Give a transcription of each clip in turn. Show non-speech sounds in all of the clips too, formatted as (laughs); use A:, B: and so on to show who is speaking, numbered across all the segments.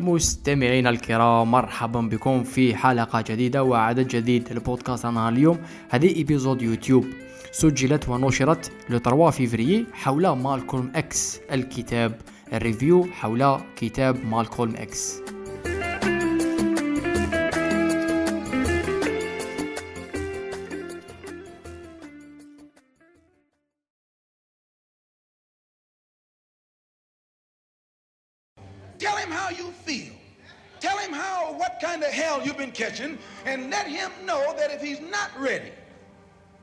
A: مستمعينا الكرام مرحبا بكم في حلقة جديدة وعدد جديد لبودكاست أنا اليوم. هذه épisode يوتيوب سجلت ونشرت ل 3 فيفري حول مالكولم إكس الكتاب ال review حول كتاب مالكولم
B: إكس. Let him know that if he's not ready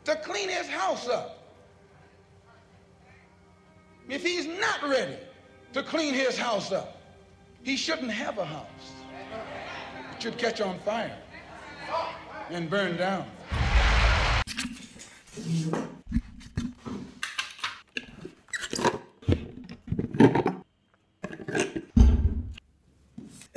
B: to clean his house up, if he's not ready to clean his house up, he shouldn't have a house. It should catch on fire and burn down.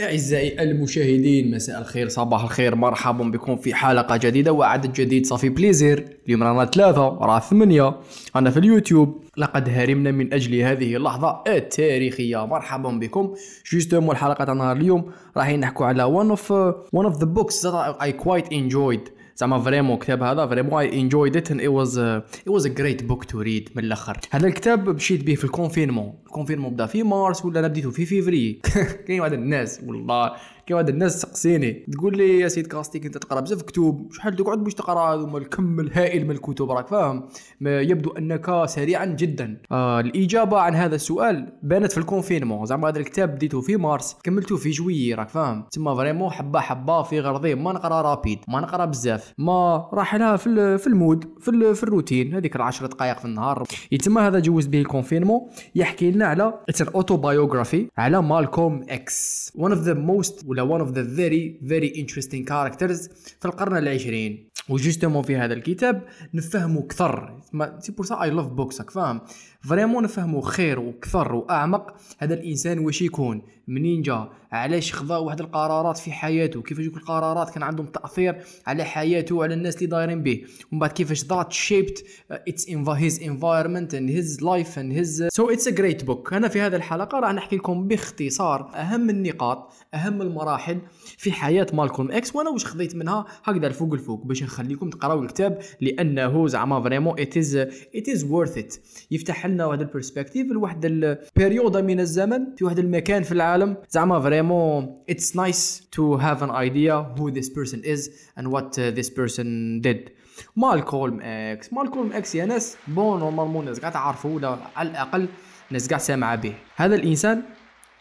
A: أعزائي المشاهدين مساء الخير صباح الخير مرحبا بكم في حلقة جديدة وعدد جديد. ça fait plaisir اليوم رانا ثلاثة راه ثمانية. أنا في اليوتيوب. لقد هرمنا من أجل هذه اللحظة التاريخية. مرحبا بكم. justement الحلقة تاعنا اليوم. راح نحكوا على one of one of the books that I quite enjoyed. زعما vraiment الكتاب هذا vraiment I enjoyed it and was uh, it was a great book to read من الأخر. هذا الكتاب مشيت به في ال confinement ال confinement بدا في مارس ولا أنا بديته في فيفري. (laughs) كاين واحد الناس والله كاين واحد الناس تسقسيني تقول لي يا سيد كاستيك انت تقرأ بزاف كتب شحال تقعد باش تقرأ؟ هذوما الكم الهائل من الكتب راك فاهم. يبدو أنك سريعا جدا. آه الإجابة عن هذا السؤال بانت في ال confinement. زعما هذا الكتاب بديته في مارس كملته في جويي راك فاهم. تما vraiment حبة حبة في غرضي. ما نقرأ rapide ما نقرأ بزاف. ما راح لها في في ال mood في, في الروتين. هذيك العشر دقائق في النهار. يتما هذا جوز به ال confinement. يحكي لنا على it's autobiography على مالكوم إكس. One of the most ولا one of the very very interesting characters في القرن العشرين. و justement في هذا الكتاب. نفهموا كثر c'est pour ça I love books راك فاهم؟ vraiment نفهموا خير وكثر وأعمق هذا الإنسان واش يكون. منين جا علاش خذا واحد القرارات في حياته؟ كيفاش القرارات؟ كان عندهم تأثير على حياته وعلى الناس اللي دايرين به. ومن بعد كيفاش that shaped its his environment and his life and his so it's a great book أنا في هذه الحلقة راح نحكي لكم باختصار أهم النقاط أهم المراحل في حياة مالكولم إكس. وأنا واش خذيت منها؟ هكذا الفوق الفوق. باش نخليكم تقراو الكتاب لأنه زعما vraiment it is it is worth it يفتح لنا واحد ال perspective لواحد البيريودا من الزمن في واحد المكان في العالم. زعما vraiment it's nice to have an idea who this person is and what this person did مالكولم إكس مالكولم إكس يا ناس bon normalement الناس قاعد تعرفوا ولا على الأقل الناس قاعد سامعة به. هذا الإنسان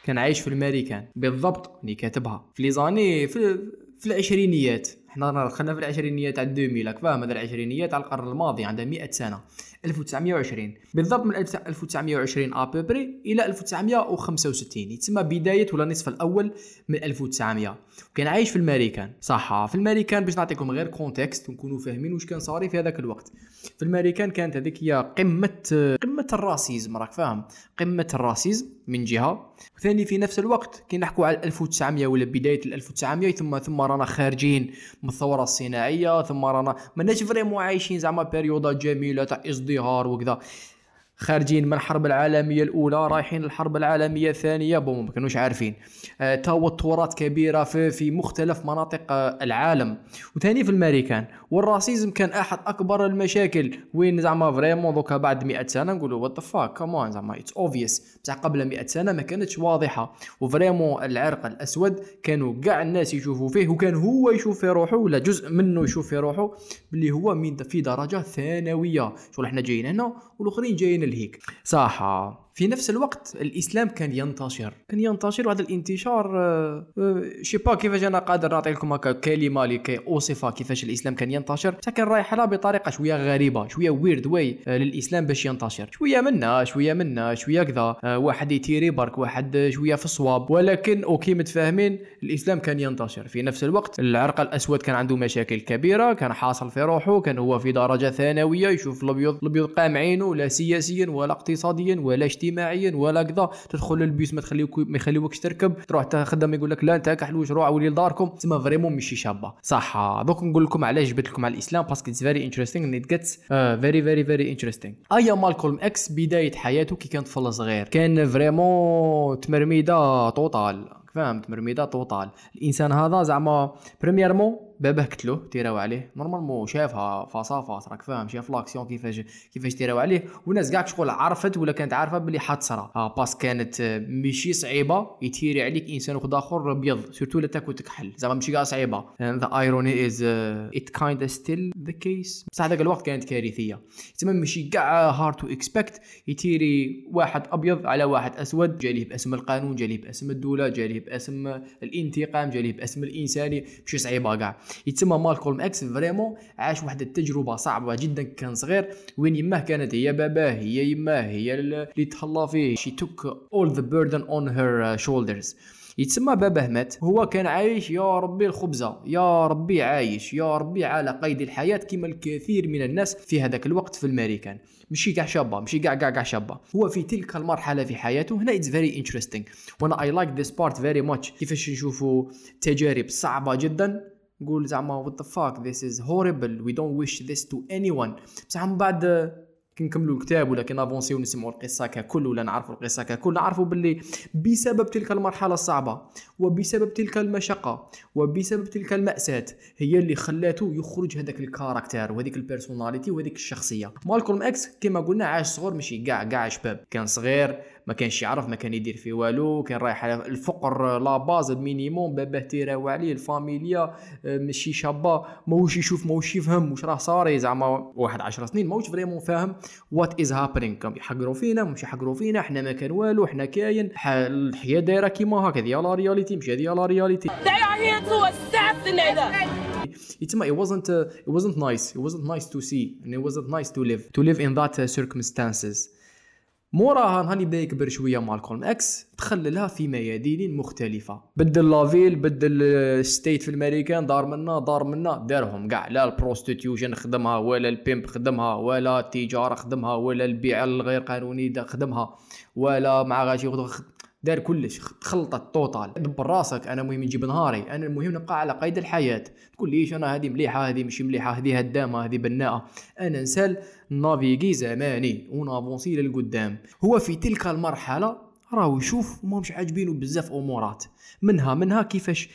A: كان عايش في الامريكان بالضبط اللي كاتبها. في les années في في العشرينيات. إحنا دخلنا في العشرينيات تاع 2000 راك فاهم؟ هذا العشرينيات تاع القرن الماضي عندها 100 سنة. 1920 بالضبط من 1920 à peu près إلى 1965 يتسمى بداية ولا نصف الأول من 1900 وكان عايش في الامريكان صح في الامريكان باش نعطيكم غير context ونكونوا فاهمين واش كان صاري في هذاك الوقت. في الامريكان كانت هذيك هي قمه قمة ال racisme راك فاهم؟ قمة ال racisme من جهة. وثاني في نفس الوقت كي نحكوا على 1900 ولا بداية ال 1900 ثم ثم رانا خارجين من الثورة الصناعية ثم رانا ماناش vraiment عايشين زعما بيريودا جميلة تاع ازدهار وكذا خارجين من الحرب العالمية الأولى رايحين للحرب العالمية الثانية. bon ما كانوش عارفين. آه، توترات كبيرة في في مختلف مناطق آه، العالم. وثاني في الامريكان وال racisme كان أحد أكبر المشاكل. وين زعما vraiment دوكا بعد 100 سنة نقولوا what the fuck come on زعما it's obvious بصح قبل 100 سنة ما كانتش واضحة. و vraiment العرق الأسود كانوا كاع الناس يشوفوا فيه وكان هو يشوف في روحه ولا جزء منه يشوف في روحه باللي هو من في درجة ثانوية. شغل إحنا جايين هنا والآخرين جايين لهيك. صح. في نفس الوقت الإسلام كان ينتشر كان ينتشر وهذا الانتشار آه، آه، je sais pas كيفاش أنا قادر نعطي لكم هكا كلمة لكي اوصف كيفاش الإسلام كان ينتشر؟ بصح كان رايح لها بطريقة شوية غريبة شوية weird way للإسلام باش ينتشر. شوية منا شوية منا شوية كذا آه، واحد يتيري برك واحد شوية في الصواب. ولكن okay متفاهمين الإسلام كان ينتشر. في نفس الوقت العرق الأسود كان عنده مشاكل كبيرة كان حاصل في روحه كان هو في درجة ثانوية يشوف الأبيض الأبيض قامعينه لا سياسيا ولا اقتصاديا ولا اجتماعيا ولا كذا. تدخل للبيس ما تخليوك ما يخليوكش تركب. تروح تخدم يقول لك لا انت كحلوش روح ولي لداركم. تسمى vraiment ماشي شابة. صح. دوك نقول لكم علاش جبت لكم على الإسلام parce que it's very interesting and gets very very very interesting ايا مالكولم إكس بداية حياته كي كان طفل صغير. كان vraiment تمرميدة totale راك فاهم تمرميدة totale الإنسان هذا زعما premièrement باباه قتلوه تيراو عليه. normalement شافها face à face راك فاهم؟ شاف l'action كيفاش كيفاش تيراو عليه. والناس كاع شغل عرفت ولا كانت عارفة بلي حتصرى آه باس كانت آه، ماشي صعيبة يتيري عليك إنسان واحد آخر أبيض. surtout لا تاكل تكحل زعما ماشي كاع صعيبة. the irony is it kind still the case بصح هذاك الوقت كانت كارثية. تما ماشي كاع hard to expect يتيري واحد أبيض على واحد أسود. جاليه باسم القانون جاليه باسم الدولة جاليه باسم الانتقام جاليه باسم الإنساني. ماشي صعيبة كاع يتسمى مالكولم إكس. vraiment عاش واحد التجربة صعبة جدا كان صغير. وين يماه كانت هي باباه هي يماه هي اللي تهلا فيه. Took all the burden on her uh, shoulders. يتسمى باباه مات. هو كان عايش يا ربي الخبزة يا ربي عايش يا ربي على قيد الحياة كما الكثير من الناس في هذاك الوقت في الامريكان ماشي كاع شابة ماشي كاع كاع كاع شابة. هو في تلك المرحلة في حياته. هنا it's very interesting وأنا I like this part very much كيفاش نشوفوا تجارب صعبة جدا. نقول زعما what the fuck this is horrible we don't wish this to anyone. بصح من بعد كي نكملوا الكتاب ولا كي نافونسيو ونسمعوا القصة ككل ولا نعرفوا القصة ككل نعرفوا باللي بسبب تلك المرحلة الصعبة وبسبب تلك المشقة وبسبب تلك المأساة هي اللي خلاته يخرج هذاك ال character وهذيك ال personality وهذيك الشخصية. مالكولم إكس كما قلنا عاش صغير ماشي كاع كاع شباب. كان صغير ما كانش يعرف ما كان يدير في والو كان رايح على الفقر la base ال minimum باباه تيراو عليه الفاميليا ماشي شابه ماهوش يشوف ماهوش يفهم واش راه صاري زعما واحد 10 سنين ماهوش vraiment فاهم what is happening كانوا يحقروا فينا مش يحقروا فينا حنا ما كان والو حنا كاين الحياة دايرة كيما هكا هذه la réalité مش هذه
C: la réalité.
A: يتما it wasn't uh, it wasn't nice. It wasn't nice to see and it wasn't nice to live. To live in that uh, circumstances. موراها نهار بدأ يكبر شوية مالكولم إكس دخل لها في ميادين مختلفة. بدل la ville بدل state في الأمريكان دار منا دار منا دارهم كاع لا ال prostitution خدمها ولا ال pimp خدمها ولا التجارة خدمها ولا البيع الغير قانوني خدمها ولا مع غاشي دار كلش تخلطت total دبر راسك أنا مهم نجيب نهاري أنا المهم نبقى على قيد الحياة. تقول ليش أنا هذه مليحة هذه مش مليحة هذه هدامة هذه بناءة. أنا نسال نافيغي زماني ونافونسي للقدام. هو في تلك المرحلة راهو يشوف وما مش عاجبينه بزاف أمورات. منها منها كيفاش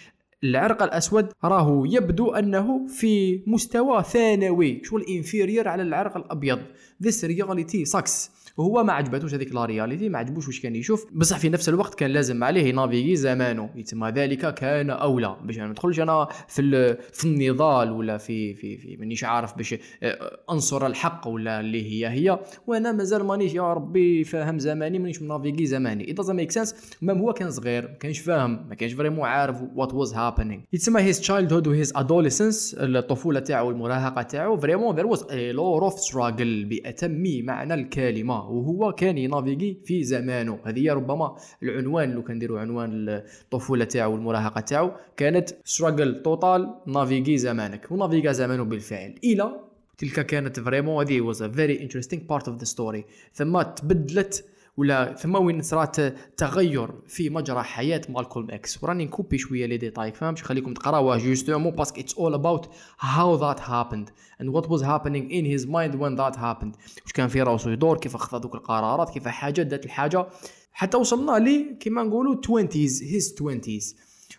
A: العرق الأسود راهو يبدو أنه في مستوى ثانوي شغل inférieur على العرق الأبيض. This reality sucks. وهو ما عجبتوش هذيك la réalité ما عجبوش واش كان يشوف. بصح في نفس الوقت كان لازم عليه ينافيغي زمانه. يتسمى ذلك كان أولى. باش ما ندخلش أنا في في النضال ولا في في في مانيش عارف باش آه، أنصر الحق ولا اللي هي هي. وأنا مازال مانيش يا ربي فاهم زماني مانيش منافيغي زماني. It doesn't make sense. même هو كان صغير ما كانش فاهم ما كانش vraiment عارف what was happening. يتسمى his childhood و his adolescence الطفولة تاعو والمراهقه تاعو vraiment there was a lot of struggle بأتم معنى الكلمة. وهو كان ينافيغي في زمانه. هذه ربما العنوان لو كنديروا عنوان الطفولة تاعو والمراهقه تاعو كانت struggle total نافيغي زمانك. ونافيغا زمانه بالفعل. إلى تلك كانت vraiment هذه was a very interesting part of the story. ثم تبدلت ولا ثم وين صرات تغير في مجرى حياة مالكولم إكس؟ وراني نكوبي شوية les détails فهمت؟ خليكم تقراوها justement parce que it's all about how that happened and what was happening in his mind when that happened. واش كان في راسو يدور كيف خذ دوك القرارات كيف حاجة دات الحاجة. حتى وصلنا لي كيما نقولوا 20s his 20s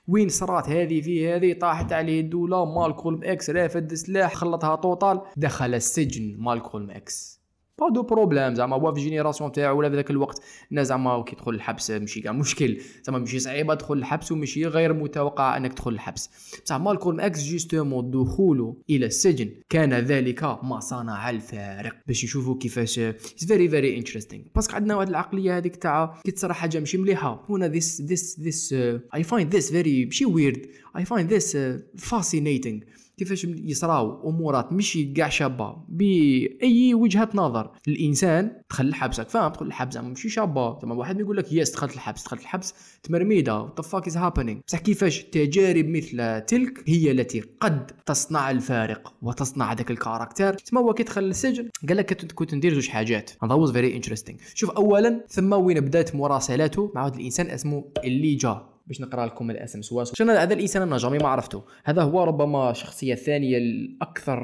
A: وين صرات هذه في هذه طاحت عليه الدولة مالكولم إكس رافد سلاح خلطها total دخل السجن مالكولم إكس. pas de problème زعما هو في génération تاعو ولا في ذاك الوقت الناس زعما كي تدخل الحبس ماشي كاع مشكل زعما ماشي صعيبه تدخل الحبس وماشي غير متوقع انك تدخل الحبس بصح مالكولم إكس justement دخوله إلى السجن كان ذلك ما صنع الفارق باش يشوفوا كيفاش very very interesting parce que عندنا واحد العقليه هذيك تاع كي تصرى حاجة ماشي مليحه هنا this this this I find this very ماشي weird I find this fascinating كيفاش يصراو أمورات ماشي كاع شابة بأي وجهة نظر. الإنسان دخل لحبسك فاهم تدخل الحبس ماشي شابة. زعما واحد يقول لك yes دخلت الحبس دخلت الحبس تمرميدة what fuck is happening بصح كيفاش تجارب مثل تلك هي التي قد تصنع الفارق وتصنع ذاك ال character. تسمى هو كي دخل للسجن قال لك كنت كنت ندير زوج حاجات. هذا was very interesting شوف اولا ثم وين بدأت مراسلاته مع واحد الإنسان اسمه إليجا. باش نقرأ لكم الاسم. سواس شنو هذا الإنسان أنا jamais ما عرفته. هذا هو ربما الشخصية الثانية الأكثر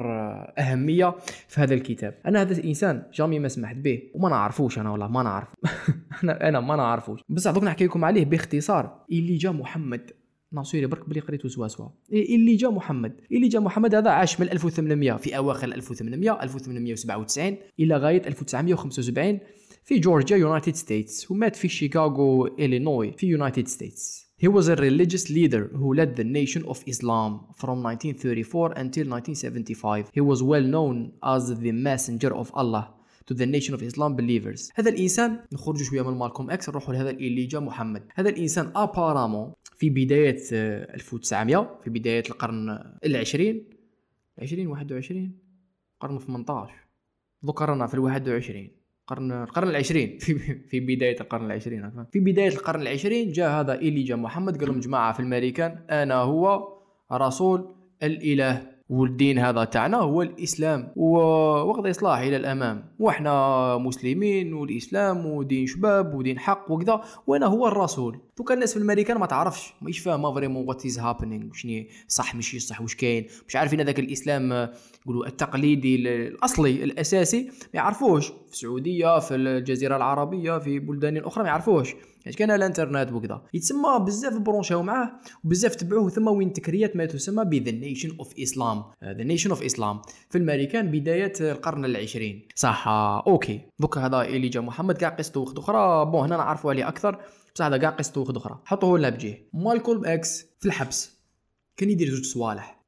A: أهمية في هذا الكتاب. أنا هذا الإنسان jamais ما سمعت به. وما نعرفوش أنا والله ما نعرف. (laughs) أنا أنا ما نعرفوش. بصح دوك نحكي لكم عليه باختصار. إليجا محمد. ناصيري برك بلي قريتو سوا سوا. إليجا محمد. إليجا محمد هذا عاش من 1800 في أواخر 1800 1897 إلى غاية 1975 في جورجيا United States. ومات في شيكاغو إلينوي في United States. He was a religious leader who led the nation of Islam from 1934 until 1975. He was well known as the messenger of Allah to the nation of Islam believers. هذا الإنسان نخرج شوية من مالكوم إكس نروحوا لهذا اللي جا محمد. هذا الإنسان أبارامون في بداية آه، 1900 في بداية القرن العشرين 20 21 قرن 18 ذكرنا في الواحد وعشرين القرن القرن العشرين (laughs) في في بداية القرن العشرين. في بداية القرن العشرين جاء هذا إيلي جا محمد قال لهم جماعة في الامريكان أنا هو رسول الإله والدين هذا تاعنا هو الإسلام ووقت اصلاح إلى الأمام. وإحنا مسلمين والإسلام ودين شباب ودين حق وكذا. وأنا هو الرسول. دوكا الناس في الامريكان ما تعرفش ماهيش فاهمة vraiment what is happening شنو صح ماشي صح واش كاين. مش عارفين هذاك الإسلام نقولوا التقليدي ال- الأصلي الأساسي ما يعرفوش. في السعودية في الجزيرة العربية في بلدان أخرى ما يعرفوش. يعني كان الانترنت وكذا. يتسمى بزاف برونشاو معاه وبزاف تبعوه ثم وين تكريات ما تسمى ب The Nation of Islam. the nation of Islam في الامريكان بداية القرن العشرين. صح أوكي. دوكا هذا إليجا محمد كاع قصته وحدة أخرى. bon هنا نعرفوا عليه أكثر. بصح هذا كاع قصته وحدة أخرى. حطوه لنا بجيه. مالكولم إكس في الحبس. كان يدير زوج صوالح.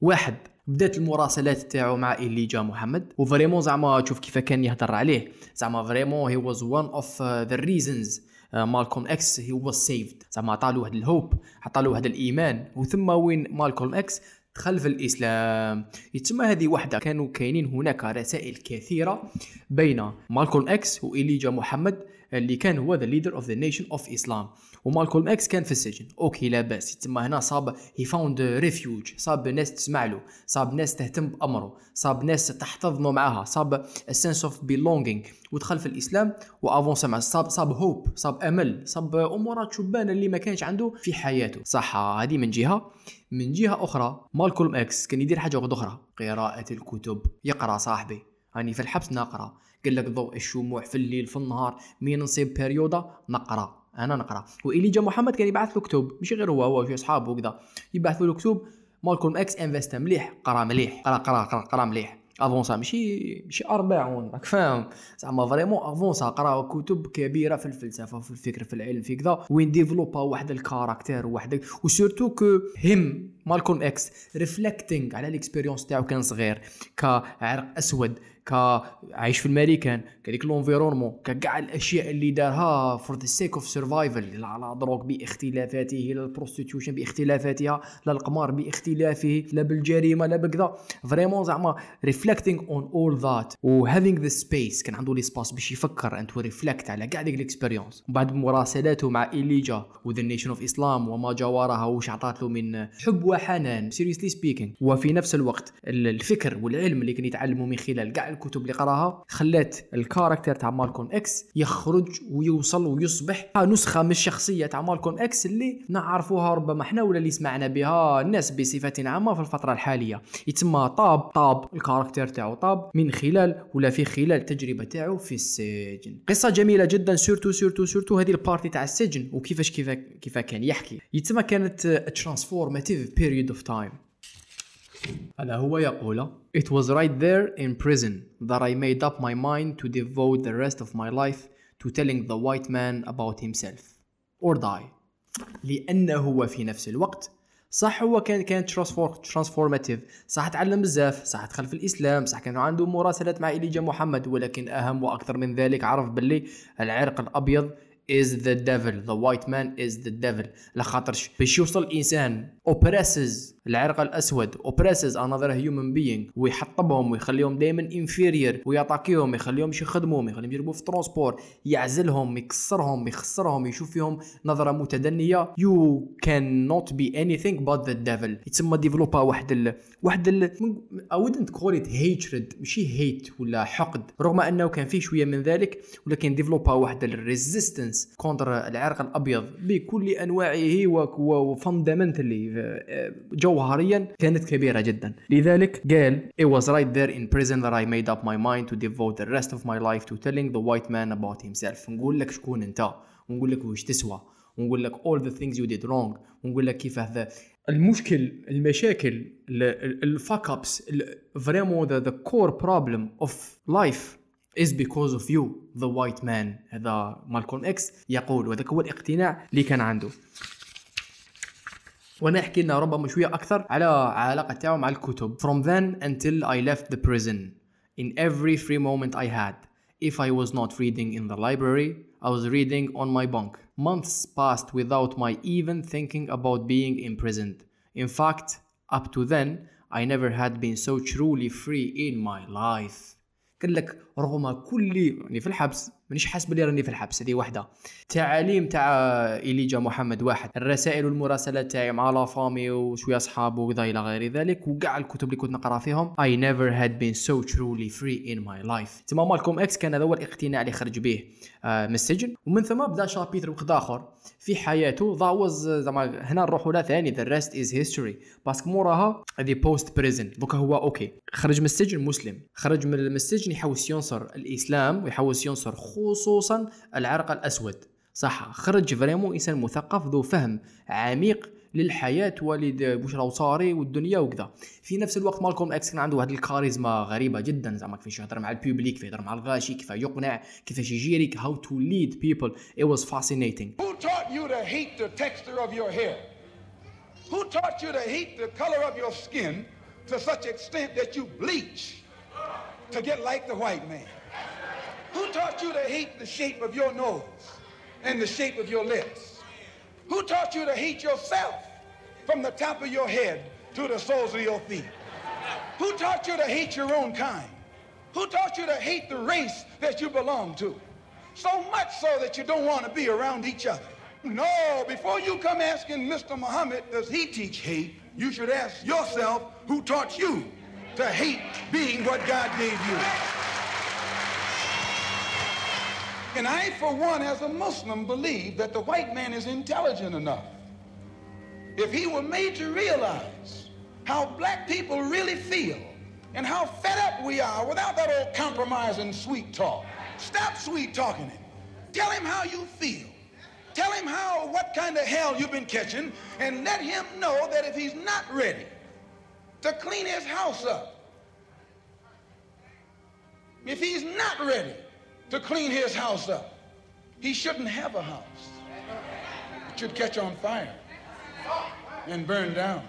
A: واحد بدات المراسلات تاعو مع إليجا محمد. و vraiment زعما تشوف كيف كان يهضر عليه. زعما vraiment he was one of the reasons مالكوم إكس he was saved زعما عطالو واحد ال hope عطالو واحد الإيمان. وثم وين مالكوم إكس دخل في الإسلام. يتسمى هذه وحدة. كانوا كاينين هناك رسائل كثيرة بين مالكولم إكس وإليجا محمد. اللي كان هو the leader of the Nation of Islam ومالكولم إكس كان في السجن. okay لا بأس. يتسمى هنا صاب he found refuge صاب ناس تسمع له. صاب ناس تهتم بأمره. صاب ناس تحتضنه معاها صاب sense of belonging ودخل في الإسلام و avança مع صاب صاب hope صاب أمل. صاب أمورات شبان اللي ما كانش عنده في حياته. صح هذه من جهة. من جهة أخرى مالكولم إكس كان يدير حاجة أخرى. قراءة الكتب. يقرأ صاحبي. راني في الحبس نقرأ. قال لك ضوء الشموع في الليل في النهار مين نصيب période؟ نقرأ أنا نقرأ. واليجا محمد كان يبعث له كتب مش غير هو هو شو أصحابه وكذا. يبعثوا له كتب مالكولم إكس invest مليح قرأ مليح قرأ قرأ قرأ, قرأ مليح. avança ماشي ماشي أربعون راك فاهم؟ زعما vraiment avança قرأ كتب كبيرة في الفلسفة في الفكر في العلم في كذا. وين développa؟ واحد ال caractère واحد و surtout que him مالكولم إكس reflecting على ال expérience تاعو كان صغير كعرق أسود كعايش في الامريكان كذيك l'environnement كاع الأشياء اللي دارها for the sake of survival لا la drogue بإختلافاته لا ال prostitution بإختلافاتها لا القمار بإختلافه لا بالجريمة لا بكذا. vraiment زعما reflecting on all that و having the space كان عنده l'espace باش يفكر انت reflect على كاع ديك ال expérience بعد مراسلاته مع إليجا و the Nation of Islam وما جاورها وش عطات له من حب وحنان seriously speaking وفي نفس الوقت ال- الفكر والعلم اللي كان يتعلمه من خلال كاع الكتب اللي قراها خلات ال character تاع مالكون إكس يخرج ويوصل ويصبح نسخة من الشخصية تاع مالكون إكس اللي نعرفوها ربما إحنا ولا اللي سمعنا بها الناس بصفة عامة في الفترة الحالية. يتسمى طاب طاب ال character تاعو طاب من خلال ولا في خلال التجربة تاعو في السجن. قصة جميلة جدا surtout surtout surtout هذه ال partie تاع السجن وكيفاش كيف كيف كان يحكي. يتسمى كانت transformative period of time هذا هو يقول It was right there in prison that I made up my mind to devote the rest of my life to telling the white man about himself or die. لأنه هو في نفس الوقت. صح هو كان كان transformative صح تعلم بزاف. صح دخل في الإسلام. صح كان عنده مراسلات مع إليجا محمد. ولكن أهم وأكثر من ذلك عرف باللي العرق الأبيض is the devil. The white man is the devil. لخاطرش باش يوصل الإنسان oppresses العرق الأسود oppresses another human being ويحطبهم ويخليهم دائما inferior ويعطاكيهم يخليهم مش يخدموا يخليهم يجربوا في transport يعزلهم يكسرهم يخسرهم يشوف فيهم نظرة متدنية. You cannot be anything but the devil. يتسمى développa واحد ال... واحد ال... I wouldn't call it hatred ماشي hate ولا حقد. رغم أنه كان فيه شوية من ذلك ولكن développa واحد ال résistance contre العرق الأبيض بكل أنواعه و fundamentally آه، جوهريا كانت كبيرة جدا. لذلك قال it was right there in prison that I made up my mind to devote the rest of my life to telling the white man about himself. نقول لك شكون أنت؟ ونقول لك واش تسوى؟ ونقول لك all the things you did wrong. ونقول لك كيف هذا المشكل المشاكل ال fuck ups vraiment the the core problem of life is because of you the white man هذا مالكوم إكس يقول وهذاك هو الاقتناع اللي كان عنده. وأنا احكي لنا ربما شوية أكثر على علاقه تاعو مع الكتب from then until I left the prison in every free moment I had if I was not reading in the library I was reading on my bunk months passed without my even thinking about being imprisoned in fact up to then I never had been so truly free in my life قال لك رغم كل يعني في الحبس مانيش حاسس بلي راني في الحبس هذه واحدة تعاليم تاع إليجا محمد واحد. الرسائل والمراسلات تاعي مع la famille وشوية اصحاب وكذا إلى غير ذلك وكاع الكتب اللي كنت نقرأ فيهم. I never had been so truly free in my life. تما مالكوم إكس كان هذا هو الاقتناع اللي خرج به آه من السجن ومن ثم بدا chapitre وقت آخر في حياته. that was زعما هنا نروحوا ثاني the rest is history parce que موراها هذه post prison دوكا هو okay. خرج من السجن مسلم. خرج من السجن يحوس ينصر الإسلام ويحوس ينصر خصوصا العرق الأسود. صح خرج vraiment إنسان مثقف ذو فهم عميق للحياة ولد واش راهو صاري والدنيا وكذا. في نفس الوقت مالكوم إكس كان عنده هذه الكاريزما غريبة جدا زعما كيفاش يهضر مع ال public كيف يهضر مع الغاشي كيف يقنع كيفاش يجيريك how to lead people it was fascinating.
B: Who taught you to hate the texture of your hair? Who taught you to hate the color of your skin to such extent that you bleach? To get like the white man? Who taught you to hate the shape of your nose and the shape of your lips? Who taught you to hate yourself from the top of your head to the soles of your feet? Who taught you to hate your own kind? Who taught you to hate the race that you belong to? So much so that you don't want to be around each other. No, before you come asking Mr. Muhammad, does he teach hate? You should ask yourself who taught you to hate being what God gave you. And I, for one, as a Muslim, believe that the white man is intelligent enough. If he were made to realize how black people really feel and how fed up we are without that old compromise and sweet talk. Stop sweet talking him. Tell him how you feel. Tell him how what kind of hell you've been catching, and let him know that if he's not ready to clean his house up, if he's not ready to clean his house up, he shouldn't have a house. It should catch on fire and burn down.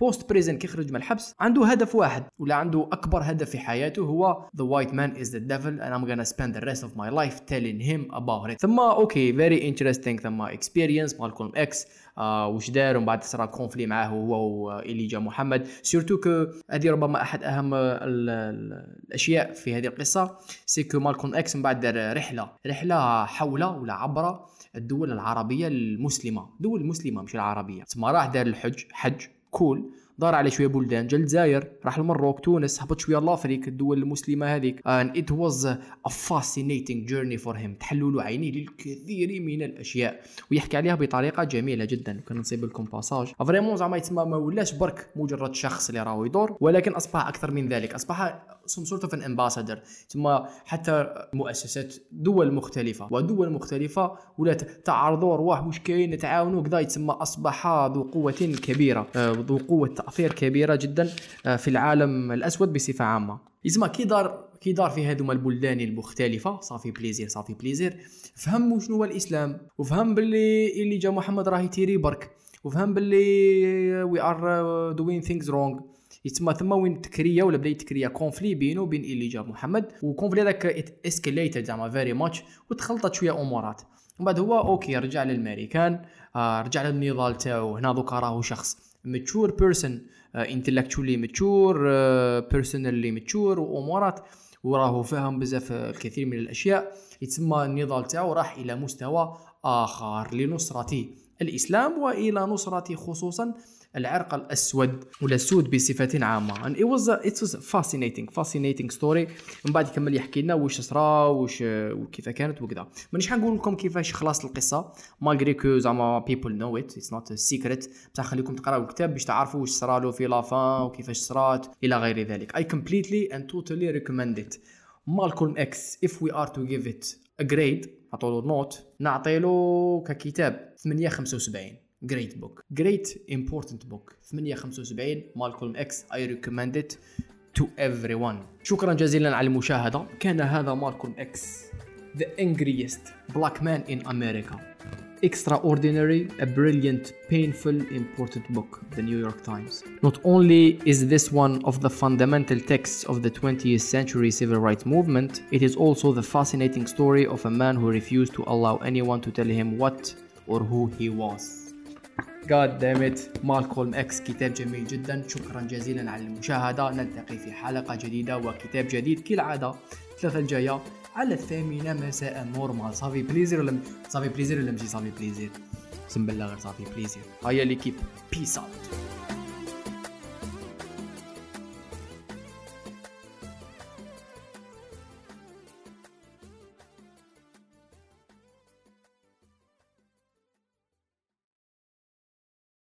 A: post prison كي خرج من الحبس عنده هدف واحد ولا عنده أكبر هدف في حياته هو white man is the devil and I'm gonna spend the rest of my life telling him about it. ثم okay very interesting. ثم experience مالكولم إكس آه وش دار؟ ومن بعد صار conflit معاه هو وإليجا محمد. surtout que هذه ربما أحد أهم ال- ال- الأشياء في هذه القصة c'est que مالكولم إكس من بعد دار رحلة رحلة حول ولا عبر الدول العربية المسلمة دول المسلمه مش العربية. ثم راح دار الحج حج. كول دار على شوية بلدان. جا الجزائر راح ال Maroc تونس هبط شوية l'Afrique الدول المسلمة هذيك. It was a fascinating journey for him. تحلوا له عينيه للكثير من الأشياء. ويحكي عليها بطريقة جميلة جدا. كان نصيب لكم passage vraiment زعما يتسمى ما ولاش برك مجرد شخص اللي راهو يدور ولكن أصبح أكثر من ذلك. أصبح sort of an ambassador. ثم حتى مؤسسات دول مختلفة. ودول مختلفة ولات تعارضوا أرواح واش كاين نتعاونوا كذا يتسمى أصبح ذو قوة كبيرة. آه، ذو قوة تأثير كبيرة جدا آه، في العالم الأسود بصفة عامة. يسمى كي دار كي دار في هذوما البلدان المختلفة ça fait plaisir ça fait plaisir فهم شنو هو الإسلام؟ وفهم باللي اللي جا محمد راه يتيري برك. وفهم باللي we are doing things wrong يتسمى ثم وين تكرية ولا بدا يتكريا conflit بينه وبين إليجا محمد. و conflit هذاك escalated زعما very much وتخلطت شوية أمورات. من بعد هو okay رجع للماريكان آه رجع للنضال تاعو. هنا دوكا راهو شخص. Mature person uh, intellectually mature uh, personally mature وأمورات وراه فاهم بزاف الكثير من الأشياء. يتسمى النضال تاعو راح إلى مستوى آخر لنصرة الإسلام وإلى نصرة خصوصا العرق الأسود ولا السود بصفة عامة. And it was a, it was a fascinating fascinating story. من بعد يكمل يحكي لنا واش صرا واش وكيف كانت وكذا. مانيش حنقول لكم كيفاش خلاص القصة. malgré que زعما know it. It's not a secret. بصح خليكم تقراو الكتاب باش تعرفوا واش صرا له في la fin وكيفاش صرات إلى غير ذلك. I completely and totally recommend it. مالكولم إكس if we are to give it a grade نعطولو نوت نعطيلو ككتاب 875 great book great important book 875 مالكولم اكس I recommend it to everyone شكرا جزيلا على المشاهدة كان هذا مالكولم اكس the angriest black man in America Extraordinary, a brilliant, painful, important book, the New York Times. Not only is this one of the fundamental texts of the 20th century civil rights movement, it is also the fascinating story of a man who refused to allow anyone to tell him what or who he was. Damn it. مالكولم إكس كتاب جميل جدا. شكرا جزيلا على المشاهدة. نلتقي في حلقة جديدة وكتاب جديد كالعادة. الثلاثة الجاية على الثامنة. مساء normal ça fait plaisir. ولا ça fait plaisir ولا ماشي ça fait plaisir؟ بالله غير ça fait plaisir. هيا l'équipe. peace out